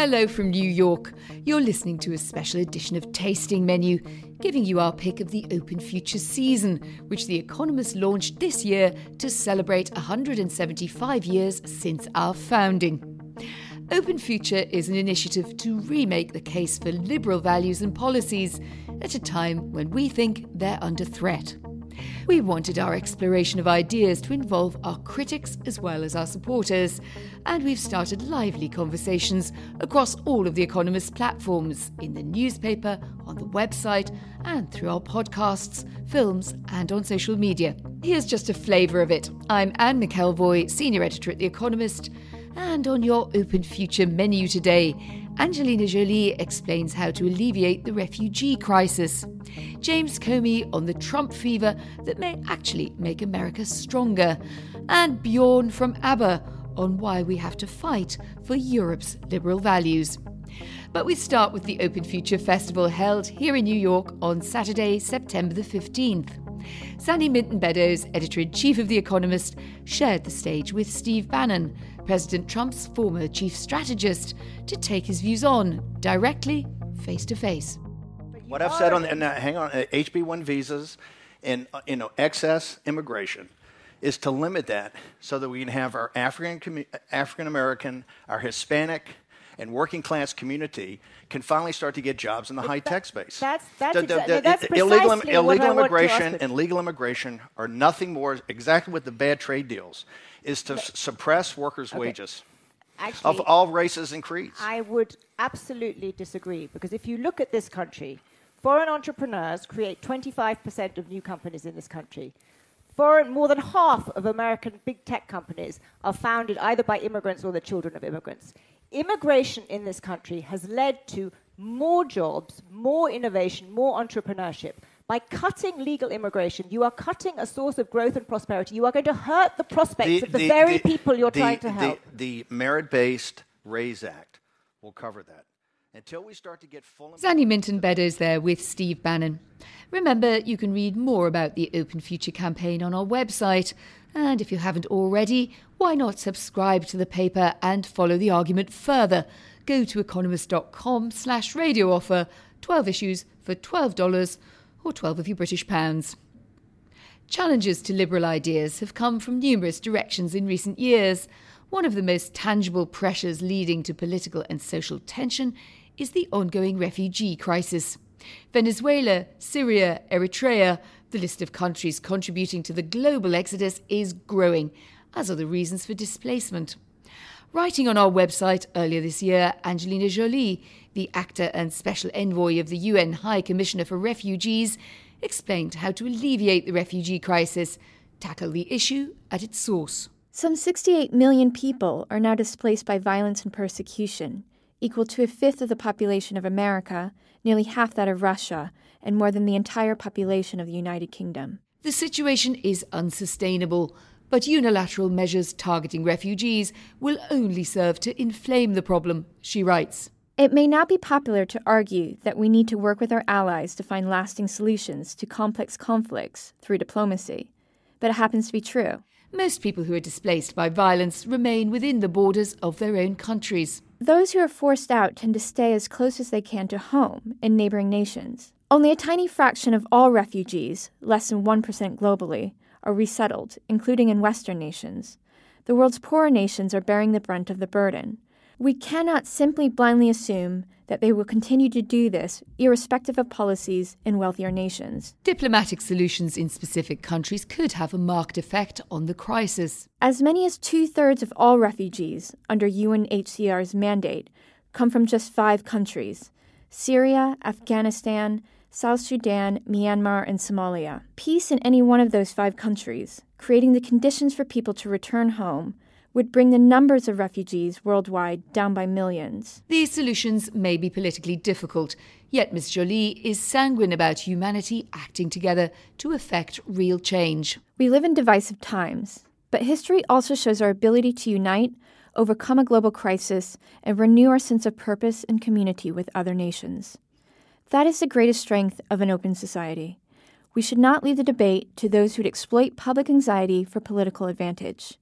Hello from New York. You're listening to a special edition of Tasting Menu, giving you our pick of the Open Futures season, which The Economist launched this year to celebrate 175 years since our founding. Open Future is an initiative to remake the case for liberal values and policies at a time when we think they're under threat. We wanted our exploration of ideas to involve our critics as well as our supporters, and we've started lively conversations across all of The Economist's platforms in the newspaper, on the website, and through our podcasts, films, and on social media. Here's just a flavour of it. I'm Anne McElvoy, Senior Editor at The Economist, and on your Open Future menu today, Angelina Jolie explains how to alleviate the refugee crisis. James Comey on the Trump fever that may actually make America stronger. And Bjorn from ABBA on why we have to fight for Europe's liberal values. But we start with the Open Future Festival held here in New York on Saturday, September the 15th. Zanny Minton Beddoes, editor in chief of The Economist, shared the stage with Steve Bannon, President Trump's former chief strategist, to take his views on, directly, face to face. What I've said on, and uh, hang on, uh, HB1 visas and uh, you know excess immigration is to limit that so that we can have our African American, our Hispanic, and working class community can finally start to get jobs in the high tech space. That's that's, The- the- exa- the- that's illegal, illegal what I want to immigration and legal immigration are nothing more exactly what the bad trade deals is to suppress workers' wages Actually, of all races and creeds. I would absolutely disagree because if you look at this country, foreign entrepreneurs create 25% of new companies in this country. Foreign, more than half of American big tech companies are founded either by immigrants or the children of immigrants. Immigration in this country has led to more jobs, more innovation, more entrepreneurship. By cutting legal immigration, you are cutting a source of growth and prosperity. You are going to hurt the prospects of the, very people you're the- trying to help. The, merit-based Raise Act will cover that. Until we start to get full. Zanny Minton Beddoes there with Steve Bannon. Remember, you can read more about the Open Future campaign on our website. And if you haven't already, why not subscribe to the paper and follow the argument further? Go to economist.com slash radio offer, 12 issues for $12 or 12 of your British pounds. Challenges to liberal ideas have come from numerous directions in recent years. One of the most tangible pressures leading to political and social tension is the ongoing refugee crisis. Venezuela, Syria, Eritrea, the list of countries contributing to the global exodus is growing, as are the reasons for displacement. Writing on our website earlier this year, Angelina Jolie, the actor and special envoy of the UN High Commissioner for Refugees, explained how to alleviate the refugee crisis, tackle the issue at its source. Some 68 million people are now displaced by violence and persecution, equal to a fifth of the population of America, nearly half that of Russia, and more than the entire population of the United Kingdom. The situation is unsustainable, but unilateral measures targeting refugees will only serve to inflame the problem, she writes. It may not be popular to argue that we need to work with our allies to find lasting solutions to complex conflicts through diplomacy, but it happens to be true. Most people who are displaced by violence remain within the borders of their own countries. Those who are forced out tend to stay as close as they can to home in neighboring nations. Only a tiny fraction of all refugees, less than 1% globally, are resettled, including in Western nations. The world's poorer nations are bearing the brunt of the burden. We cannot simply blindly assume that they will continue to do this, irrespective of policies in wealthier nations. Diplomatic solutions in specific countries could have a marked effect on the crisis. As many as two thirds of all refugees under UNHCR's mandate come from just five countries Syria, Afghanistan, South Sudan, Myanmar, and Somalia. Peace in any one of those five countries, creating the conditions for people to return home, would bring the numbers of refugees worldwide down by millions. These solutions may be politically difficult, yet Ms. Jolie is sanguine about humanity acting together to effect real change. We live in divisive times, but history also shows our ability to unite, overcome a global crisis, and renew our sense of purpose and community with other nations. That is the greatest strength of an open society. We should not leave the debate to those who'd exploit public anxiety for political advantage.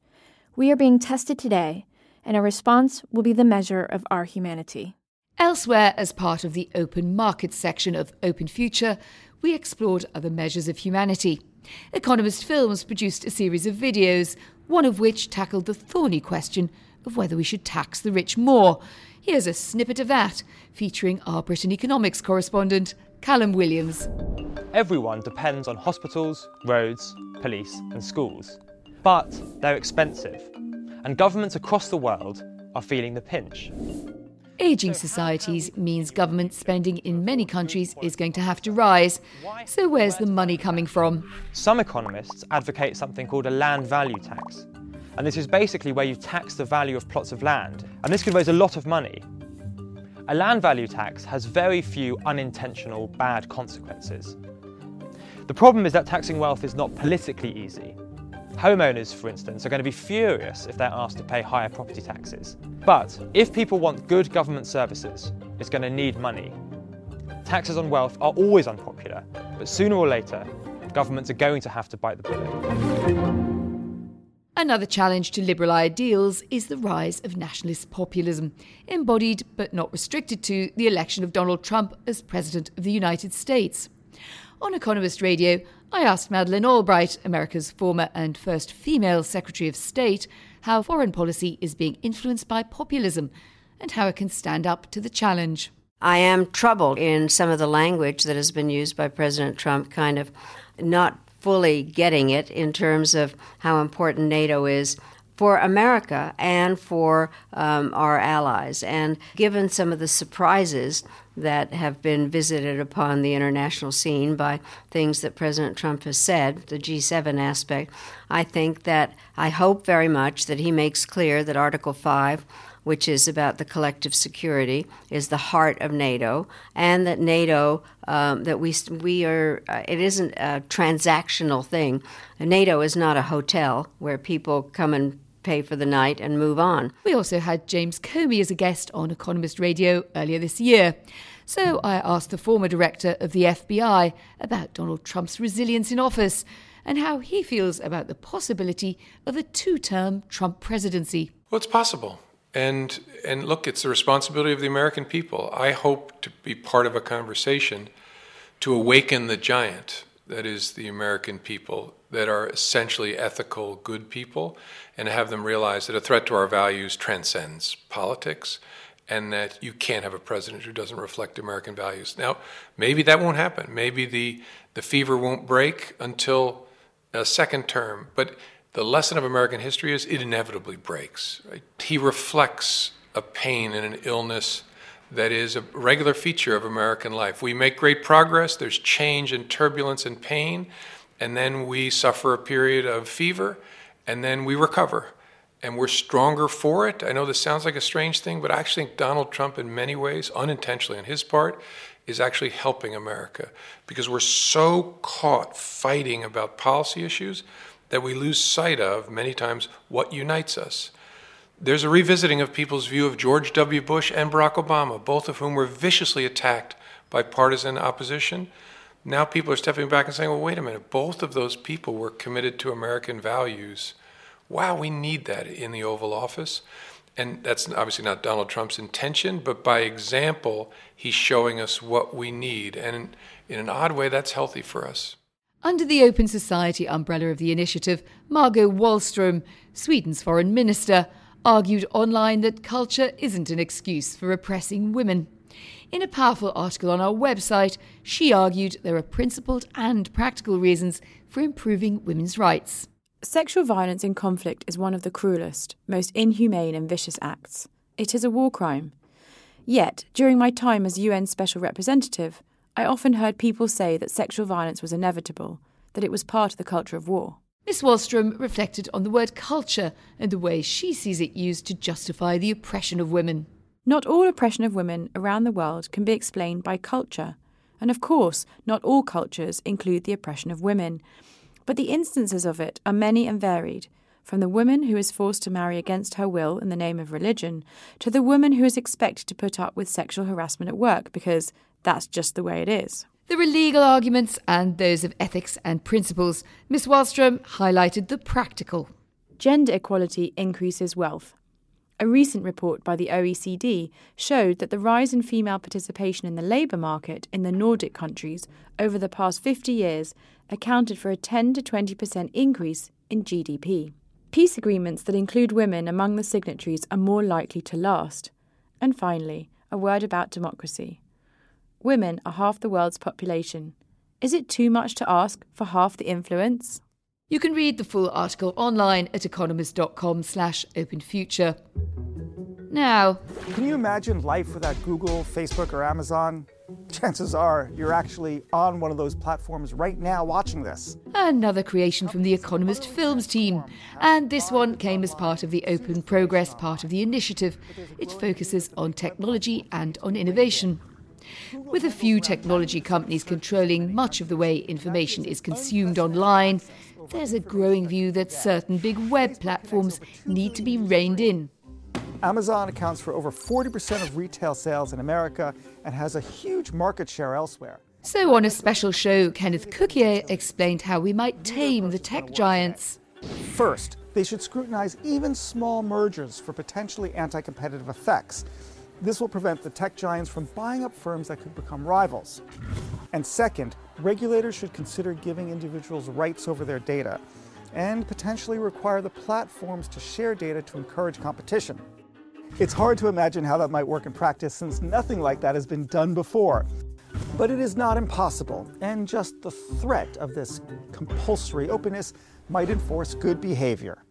We are being tested today, and our response will be the measure of our humanity. Elsewhere, as part of the Open Markets section of Open Future, we explored other measures of humanity. Economist Films produced a series of videos, one of which tackled the thorny question of whether we should tax the rich more. Here's a snippet of that, featuring our Britain economics correspondent, Callum Williams. Everyone depends on hospitals, roads, police, and schools. But they're expensive, and governments across the world are feeling the pinch. Ageing societies means government spending in many countries is going to have to rise. So, where's the money coming from? Some economists advocate something called a land value tax, and this is basically where you tax the value of plots of land. And this could raise a lot of money. A land value tax has very few unintentional bad consequences. The problem is that taxing wealth is not politically easy. Homeowners, for instance, are going to be furious if they're asked to pay higher property taxes. But if people want good government services, it's going to need money. Taxes on wealth are always unpopular, but sooner or later, governments are going to have to bite the bullet. Another challenge to liberal ideals is the rise of nationalist populism, embodied but not restricted to the election of Donald Trump as President of the United States. On Economist Radio, I asked Madeleine Albright, America's former and first female Secretary of State, how foreign policy is being influenced by populism and how it can stand up to the challenge. I am troubled in some of the language that has been used by President Trump, kind of not fully getting it in terms of how important NATO is for America and for um, our allies. And given some of the surprises that have been visited upon the international scene by things that President Trump has said, the G7 aspect, I think that I hope very much that he makes clear that Article 5 which is about the collective security, is the heart of NATO, and that NATO um, that we we are uh, it isn't a transactional thing. NATO is not a hotel where people come and pay for the night and move on. We also had James Comey as a guest on Economist Radio earlier this year. So I asked the former director of the FBI about Donald Trump's resilience in office and how he feels about the possibility of a two term Trump presidency. Well, it's possible. And, and look, it's the responsibility of the American people. I hope to be part of a conversation to awaken the giant that is the American people, that are essentially ethical, good people, and have them realize that a threat to our values transcends politics and that you can't have a president who doesn't reflect American values. Now, maybe that won't happen. Maybe the, the fever won't break until a second term. But the lesson of American history is it inevitably breaks. Right? He reflects a pain and an illness that is a regular feature of American life. We make great progress, there's change and turbulence and pain, and then we suffer a period of fever, and then we recover. And we're stronger for it. I know this sounds like a strange thing, but I actually think Donald Trump, in many ways, unintentionally on his part, is actually helping America because we're so caught fighting about policy issues that we lose sight of many times what unites us. There's a revisiting of people's view of George W. Bush and Barack Obama, both of whom were viciously attacked by partisan opposition. Now people are stepping back and saying, well, wait a minute, both of those people were committed to American values. Wow, we need that in the Oval Office. And that's obviously not Donald Trump's intention, but by example, he's showing us what we need. And in an odd way, that's healthy for us. Under the Open Society umbrella of the initiative, Margot Wallström, Sweden's foreign minister, argued online that culture isn't an excuse for oppressing women. In a powerful article on our website, she argued there are principled and practical reasons for improving women's rights. Sexual violence in conflict is one of the cruelest, most inhumane, and vicious acts. It is a war crime. Yet, during my time as UN Special Representative, I often heard people say that sexual violence was inevitable, that it was part of the culture of war. Miss Wallström reflected on the word culture and the way she sees it used to justify the oppression of women. Not all oppression of women around the world can be explained by culture. And of course, not all cultures include the oppression of women. But the instances of it are many and varied, from the woman who is forced to marry against her will in the name of religion, to the woman who is expected to put up with sexual harassment at work because that's just the way it is. There are legal arguments and those of ethics and principles. Miss Wallström highlighted the practical. Gender equality increases wealth. A recent report by the OECD showed that the rise in female participation in the labour market in the Nordic countries over the past 50 years accounted for a 10 to 20% increase in GDP. Peace agreements that include women among the signatories are more likely to last. And finally, a word about democracy. Women are half the world's population. Is it too much to ask for half the influence? You can read the full article online at economist.com slash openfuture. Now, can you imagine life without Google, Facebook, or Amazon? Chances are you're actually on one of those platforms right now watching this. Another creation from the Economist Films team. And this one came as part of the Open Progress part of the initiative. It focuses on technology and on innovation. With a few technology companies controlling much of the way information is consumed online, there's a growing view that certain big web platforms need to be reined in. Amazon accounts for over 40% of retail sales in America and has a huge market share elsewhere. So, on a special show, Kenneth Cukier explained how we might tame the tech giants. First, they should scrutinize even small mergers for potentially anti competitive effects. This will prevent the tech giants from buying up firms that could become rivals. And second, regulators should consider giving individuals rights over their data and potentially require the platforms to share data to encourage competition. It's hard to imagine how that might work in practice since nothing like that has been done before. But it is not impossible, and just the threat of this compulsory openness might enforce good behavior.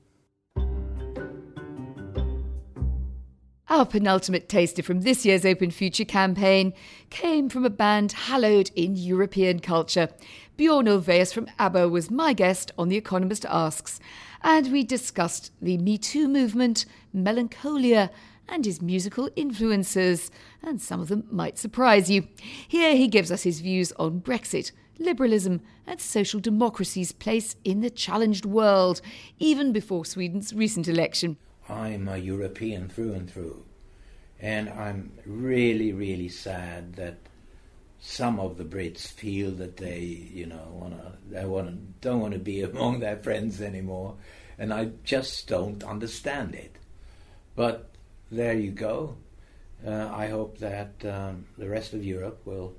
Our penultimate taster from this year's Open Future campaign came from a band hallowed in European culture. Bjorn Ulvaeus from ABBA was my guest on The Economist Asks, and we discussed the Me Too movement, melancholia, and his musical influences, and some of them might surprise you. Here he gives us his views on Brexit, liberalism, and social democracy's place in the challenged world, even before Sweden's recent election. I'm a European through and through. And I'm really, really sad that some of the Brits feel that they, you know, wanna they wanna don't want to be among their friends anymore, and I just don't understand it. But there you go. Uh, I hope that um, the rest of Europe will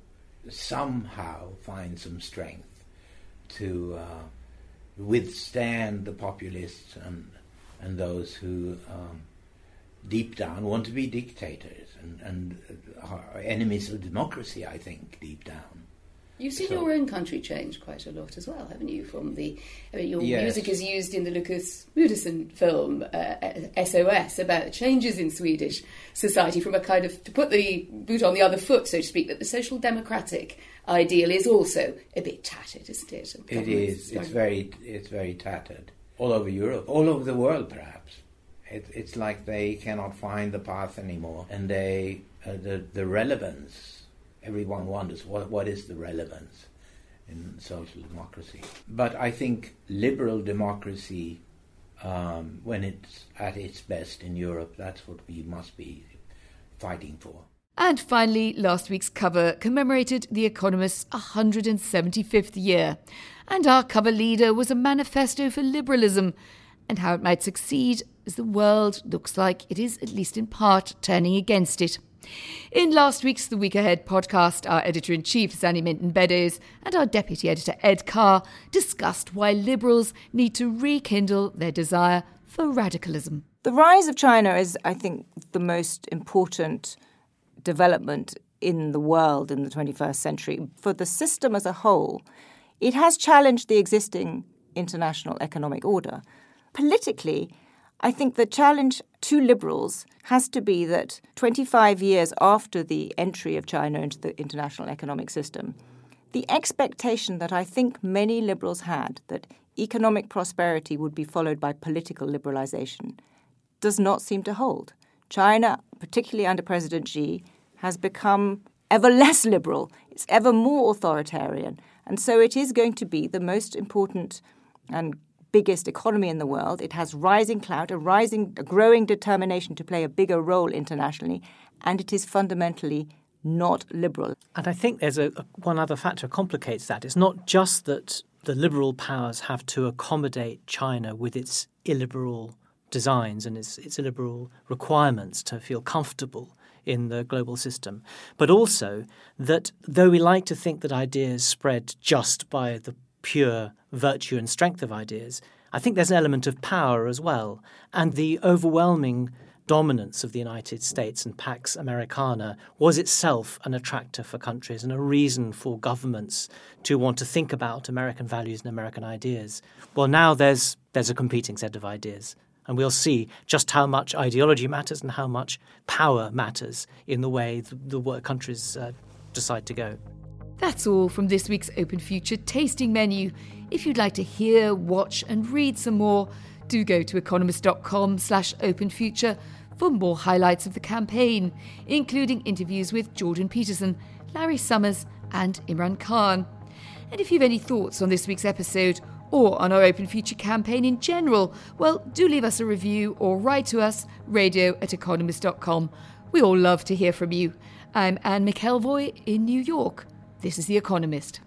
somehow find some strength to uh, withstand the populists and and those who um, deep down want to be dictators and, and are enemies of democracy, I think, deep down. You've seen so, your own country change quite a lot as well, haven't you? From the, I mean, your yes. music is used in the Lukas Moodysson film uh, SOS about changes in Swedish society from a kind of to put the boot on the other foot, so to speak. That the social democratic ideal is also a bit tattered, isn't it? It is. It's very, it's very tattered all over Europe, all over the world, perhaps. It, it's like they cannot find the path anymore, and they uh, the the relevance. Everyone wonders what what is the relevance in social democracy. But I think liberal democracy, um, when it's at its best in Europe, that's what we must be fighting for. And finally, last week's cover commemorated The Economist's 175th year. And our cover leader was a manifesto for liberalism and how it might succeed as the world looks like it is, at least in part, turning against it. In last week's The Week Ahead podcast, our editor in chief, Zanny Minton Beddoes, and our deputy editor, Ed Carr, discussed why liberals need to rekindle their desire for radicalism. The rise of China is, I think, the most important development in the world in the 21st century. For the system as a whole, it has challenged the existing international economic order. Politically, I think the challenge to liberals has to be that 25 years after the entry of China into the international economic system, the expectation that I think many liberals had that economic prosperity would be followed by political liberalization does not seem to hold. China, particularly under President Xi, has become ever less liberal, it's ever more authoritarian. And so it is going to be the most important and biggest economy in the world. It has rising clout, a rising, a growing determination to play a bigger role internationally, and it is fundamentally not liberal. And I think there's a, a one other factor complicates that. It's not just that the liberal powers have to accommodate China with its illiberal designs and its, its illiberal requirements to feel comfortable in the global system, but also that though we like to think that ideas spread just by the pure virtue and strength of ideas, I think there's an element of power as well. And the overwhelming dominance of the United States and Pax Americana was itself an attractor for countries and a reason for governments to want to think about American values and American ideas. Well, now there's there's a competing set of ideas. And we'll see just how much ideology matters and how much power matters in the way the, the countries uh, decide to go. That's all from this week's Open Future tasting menu. If you'd like to hear, watch, and read some more, do go to economist.com slash openfuture for more highlights of the campaign, including interviews with Jordan Peterson, Larry Summers, and Imran Khan. And if you've any thoughts on this week's episode or on our Open Future campaign in general, well, do leave us a review or write to us, radio at economist.com. We all love to hear from you. I'm Anne McElvoy in New York. This is The Economist.